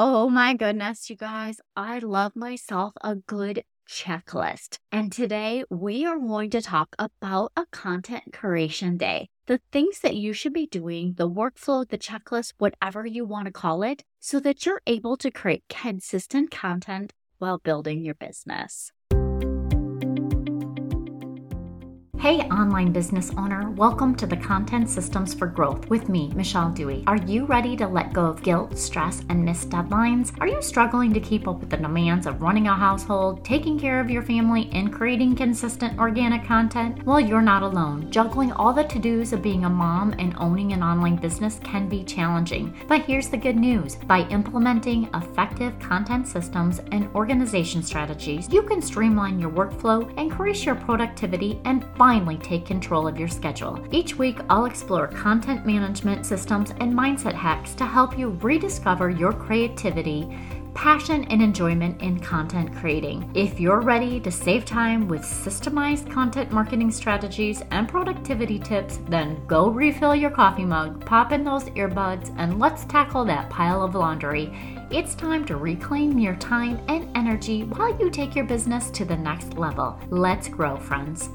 Oh my goodness, you guys, I love myself a good checklist. And today we are going to talk about a content creation day. The things that you should be doing, the workflow, the checklist, whatever you want to call it, so that you're able to create consistent content while building your business. Hey, online business owner, welcome to the Content Systems for Growth with me, Michelle Dewey. Are you ready to let go of guilt, stress, and missed deadlines? Are you struggling to keep up with the demands of running a household, taking care of your family, and creating consistent organic content? Well, you're not alone. Juggling all the to dos of being a mom and owning an online business can be challenging. But here's the good news by implementing effective content systems and organization strategies, you can streamline your workflow, increase your productivity, and finally take control of your schedule. Each week, I'll explore content management systems and mindset hacks to help you rediscover your creativity passion and enjoyment in content creating. If you're ready to save time with systemized content marketing strategies and productivity tips, then go refill your coffee mug, pop in those earbuds, and let's tackle that pile of laundry. It's time to reclaim your time and energy while you take your business to the next level. Let's grow, friends.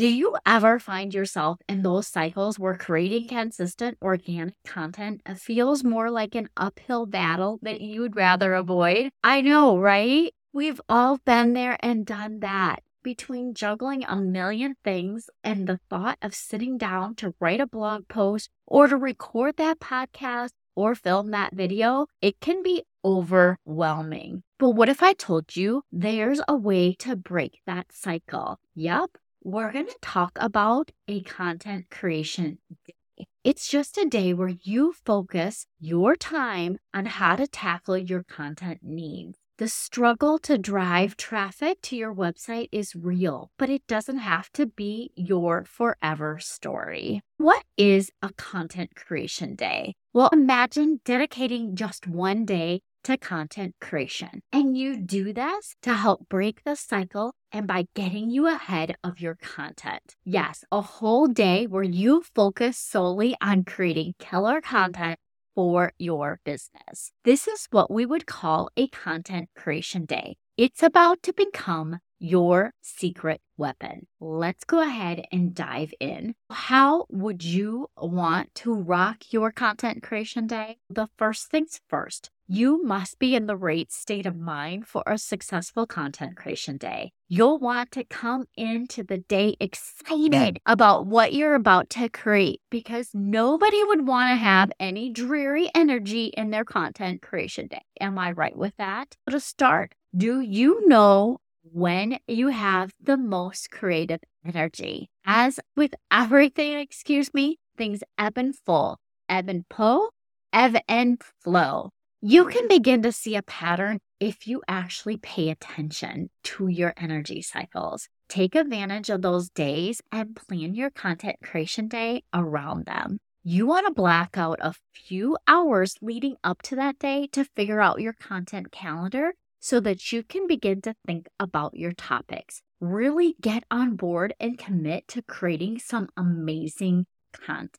Do you ever find yourself in those cycles where creating consistent organic content uh, feels more like an uphill battle that you'd rather avoid? I know, right? We've all been there and done that. Between juggling a million things and the thought of sitting down to write a blog post or to record that podcast or film that video, it can be overwhelming. But what if I told you there's a way to break that cycle? Yep, we're going to talk about a content creation day. It's just a day where you focus your time on how to tackle your content needs. The struggle to drive traffic to your website is real, but it doesn't have to be your forever story. What is a content creation day? Well, imagine dedicating just one day to content creation. And you do this to help break the cycle and by getting you ahead of your content. Yes, a whole day where you focus solely on creating killer content for your business. This is what we would call a content creation day. It's about to become your secret weapon. Let's go ahead and dive in. How would you want to rock your content creation day? The first things first, you must be in the right state of mind for a successful content creation day. You'll want to come into the day excited about what you're about to create because nobody would want to have any dreary energy in their content creation day. Am I right with that? To start, do you know when you have the most creative energy? As with everything, excuse me, things ebb and flow, ebb and flow, ebb and flow. You can begin to see a pattern if you actually pay attention to your energy cycles. Take advantage of those days and plan your content creation day around them. You want to black out a few hours leading up to that day to figure out your content calendar so that you can begin to think about your topics. Really get on board and commit to creating some amazing content.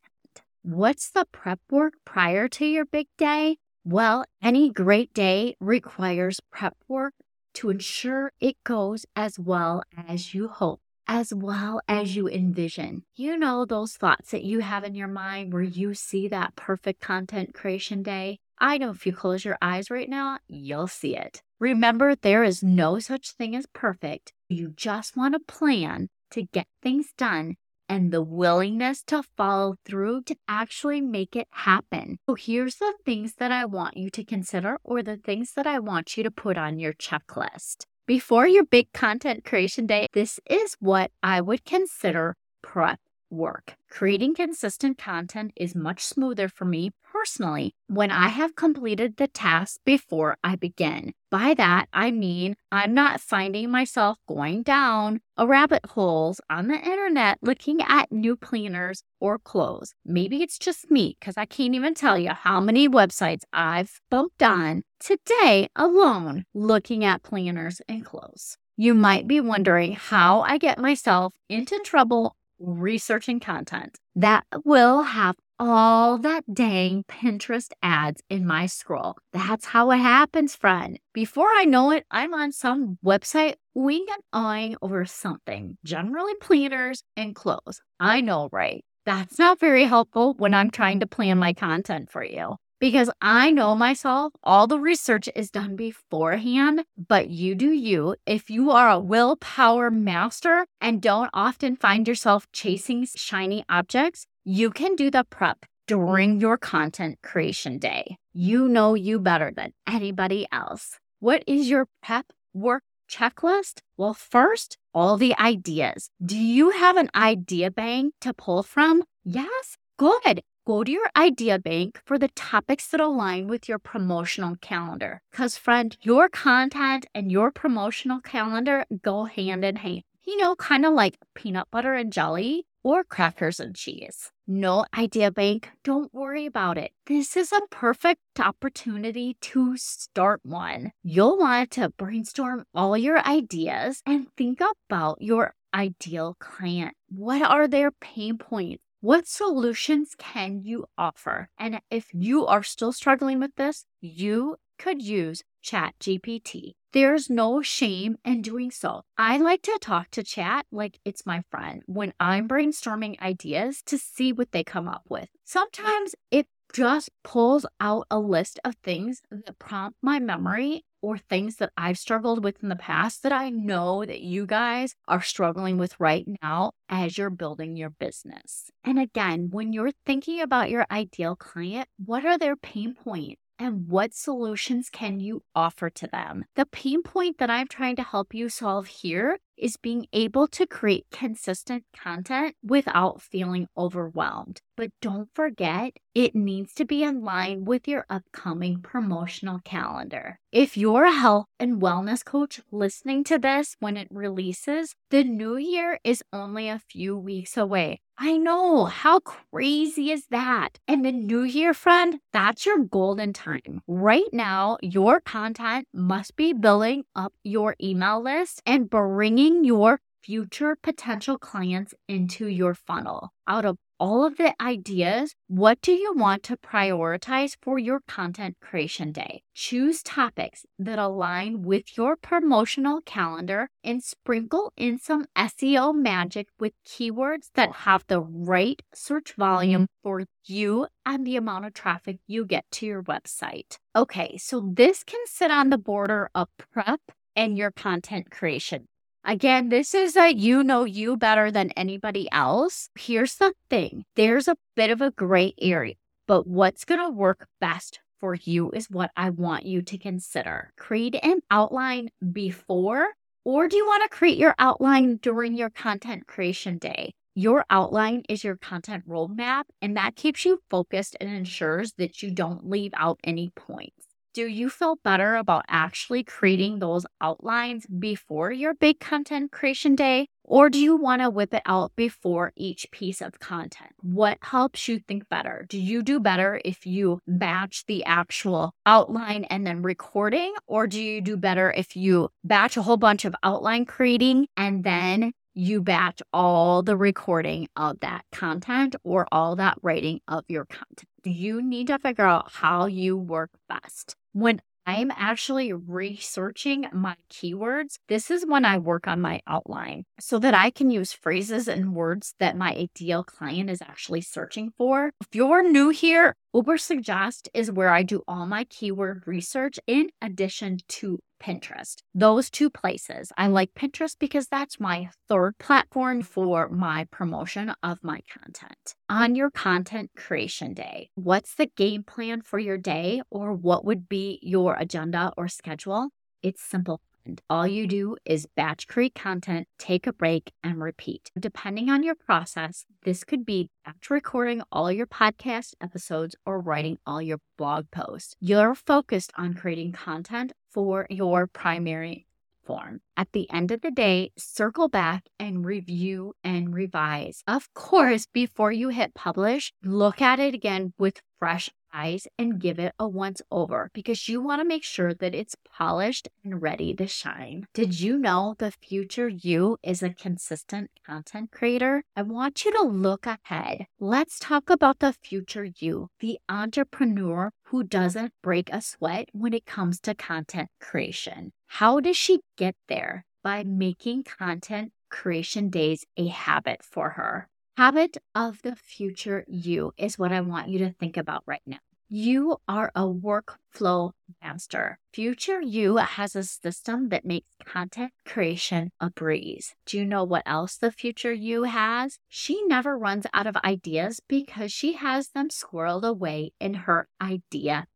What's the prep work prior to your big day? Well, any great day requires prep work to ensure it goes as well as you hope, as well as you envision. You know, those thoughts that you have in your mind where you see that perfect content creation day. I know if you close your eyes right now, you'll see it. Remember, there is no such thing as perfect. You just want a plan to get things done and the willingness to follow through to actually make it happen. So, here's the things that I want you to consider, or the things that I want you to put on your checklist. Before your big content creation day, this is what I would consider prep work. Creating consistent content is much smoother for me personally when I have completed the task before I begin. By that, I mean I'm not finding myself going down a rabbit holes on the internet looking at new planners or clothes. Maybe it's just me because I can't even tell you how many websites I've bumped on today alone looking at planners and clothes. You might be wondering how I get myself into trouble researching content that will have all that dang Pinterest ads in my scroll. That's how it happens, friend. Before I know it, I'm on some website wing and eyeing over something, generally planners and clothes. I know, right? That's not very helpful when I'm trying to plan my content for you because I know myself, all the research is done beforehand, but you do you. If you are a willpower master and don't often find yourself chasing shiny objects, you can do the prep during your content creation day. You know you better than anybody else. What is your prep work checklist? Well, first, all the ideas. Do you have an idea bank to pull from? Yes? Good go to your idea bank for the topics that align with your promotional calendar. Because, friend, your content and your promotional calendar go hand in hand. You know, kind of like peanut butter and jelly or crackers and cheese. No idea bank, don't worry about it. This is a perfect opportunity to start one. You'll want to brainstorm all your ideas and think about your ideal client. What are their pain points? What solutions can you offer? And if mm-hmm. you are still struggling with this, you could use Chat GPT. There's no shame in doing so. I like to talk to chat like it's my friend when I'm brainstorming ideas to see what they come up with. Sometimes it just pulls out a list of things that prompt my memory or things that I've struggled with in the past that I know that you guys are struggling with right now as you're building your business. And again, when you're thinking about your ideal client, what are their pain points? and what solutions can you offer to them? The pain point that I'm trying to help you solve here is being able to create consistent content without feeling overwhelmed. But don't forget, it needs to be in line with your upcoming promotional calendar. If you're a health and wellness coach listening to this when it releases, the new year is only a few weeks away. I know. How crazy is that? And the new year, friend, that's your golden time. Right now, your content must be building up your email list and bringing your future potential clients into your funnel. Out of all of the ideas, what do you want to prioritize for your content creation day? Choose topics that align with your promotional calendar and sprinkle in some SEO magic with keywords that have the right search volume mm-hmm. for you and the amount of traffic you get to your website. Okay, so this can sit on the border of prep and your content creation. Again, this is that you know you better than anybody else. Here's the thing there's a bit of a gray area, but what's going to work best for you is what I want you to consider. Create an outline before, or do you want to create your outline during your content creation day? Your outline is your content roadmap, and that keeps you focused and ensures that you don't leave out any points do you feel better about actually creating those outlines before your big content creation day? Or do you want to whip it out before each piece of content? What helps you think better? Do you do better if you batch the actual outline and then recording? Or do you do better if you batch a whole bunch of outline creating and then you batch all the recording of that content or all that writing of your content? Do you need to figure out how you work best. When I'm actually researching my keywords, this is when I work on my outline so that I can use phrases and words that my ideal client is actually searching for. If you're new here, Ubersuggest is where I do all my keyword research in addition to Pinterest. Those two places. I like Pinterest because that's my third platform for my promotion of my content. On your content creation day, what's the game plan for your day or what would be your agenda or schedule? It's simple. And all you do is batch create content, take a break, and repeat. Depending on your process, this could be batch recording all your podcast episodes or writing all your blog posts. You're focused on creating content for your primary form. At the end of the day, circle back and review and revise. Of course, before you hit publish, look at it again with fresh eyes and give it a once over because you want to make sure that it's polished and ready to shine. Did you know the future you is a consistent content creator? I want you to look ahead. Let's talk about the future you, the entrepreneur who doesn't break a sweat when it comes to content creation. How does she get there? By making content creation days a habit for her. Habit of the future you is what I want you to think about right now. You are a workflow master. Future you has a system that makes content creation a breeze. Do you know what else the future you has? She never runs out of ideas because she has them squirreled away in her idea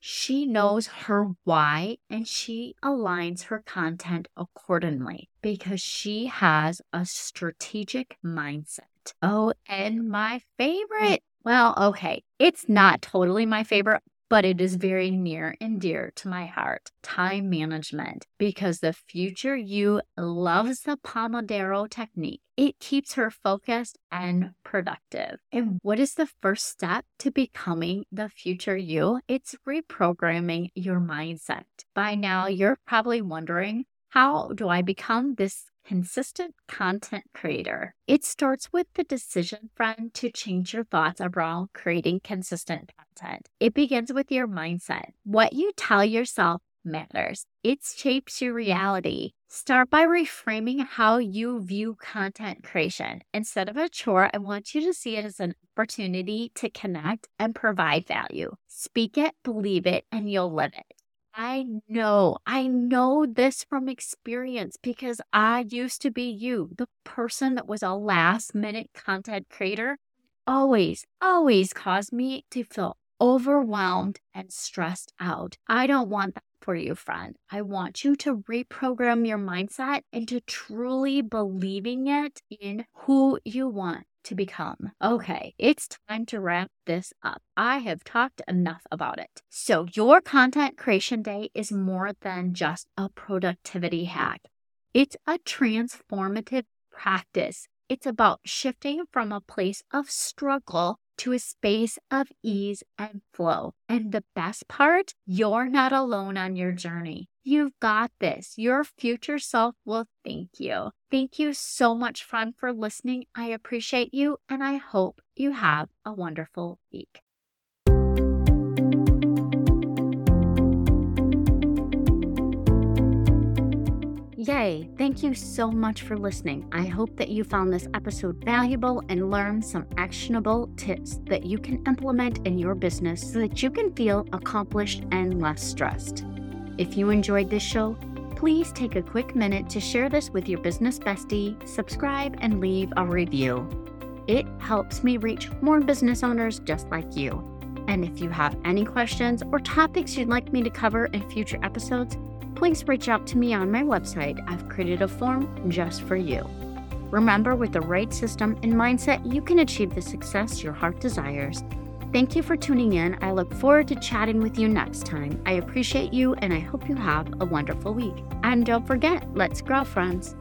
she knows her why and she aligns her content accordingly because she has a strategic mindset. Oh, and my favorite. Well, okay, it's not totally my favorite, but it is very near and dear to my heart time management because the future you loves the Pomodoro technique. It keeps her focused and productive. And what is the first step to becoming the future you? It's reprogramming your mindset. By now, you're probably wondering how do I become this consistent content creator. It starts with the decision, friend, to change your thoughts around creating consistent content. It begins with your mindset. What you tell yourself matters. It shapes your reality. Start by reframing how you view content creation. Instead of a chore, I want you to see it as an opportunity to connect and provide value. Speak it, believe it, and you'll live it. I know, I know this from experience because I used to be you, the person that was a last minute content creator. Always, always caused me to feel overwhelmed and stressed out. I don't want that for you, friend. I want you to reprogram your mindset into truly believing it in who you want to become. Okay, it's time to wrap this up. I have talked enough about it. So, your content creation day is more than just a productivity hack, it's a transformative practice. It's about shifting from a place of struggle to a space of ease and flow. And the best part, you're not alone on your journey. You've got this. Your future self will thank you. Thank you so much, friend, for listening. I appreciate you, and I hope you have a wonderful week. Yay! Thank you so much for listening. I hope that you found this episode valuable and learned some actionable tips that you can implement in your business so that you can feel accomplished and less stressed. If you enjoyed this show, please take a quick minute to share this with your business bestie, subscribe, and leave a review. It helps me reach more business owners just like you. And if you have any questions or topics you'd like me to cover in future episodes, please reach out to me on my website. I've created a form just for you. Remember, with the right system and mindset, you can achieve the success your heart desires Thank you for tuning in. I look forward to chatting with you next time. I appreciate you and I hope you have a wonderful week. And don't forget, let's grow, friends.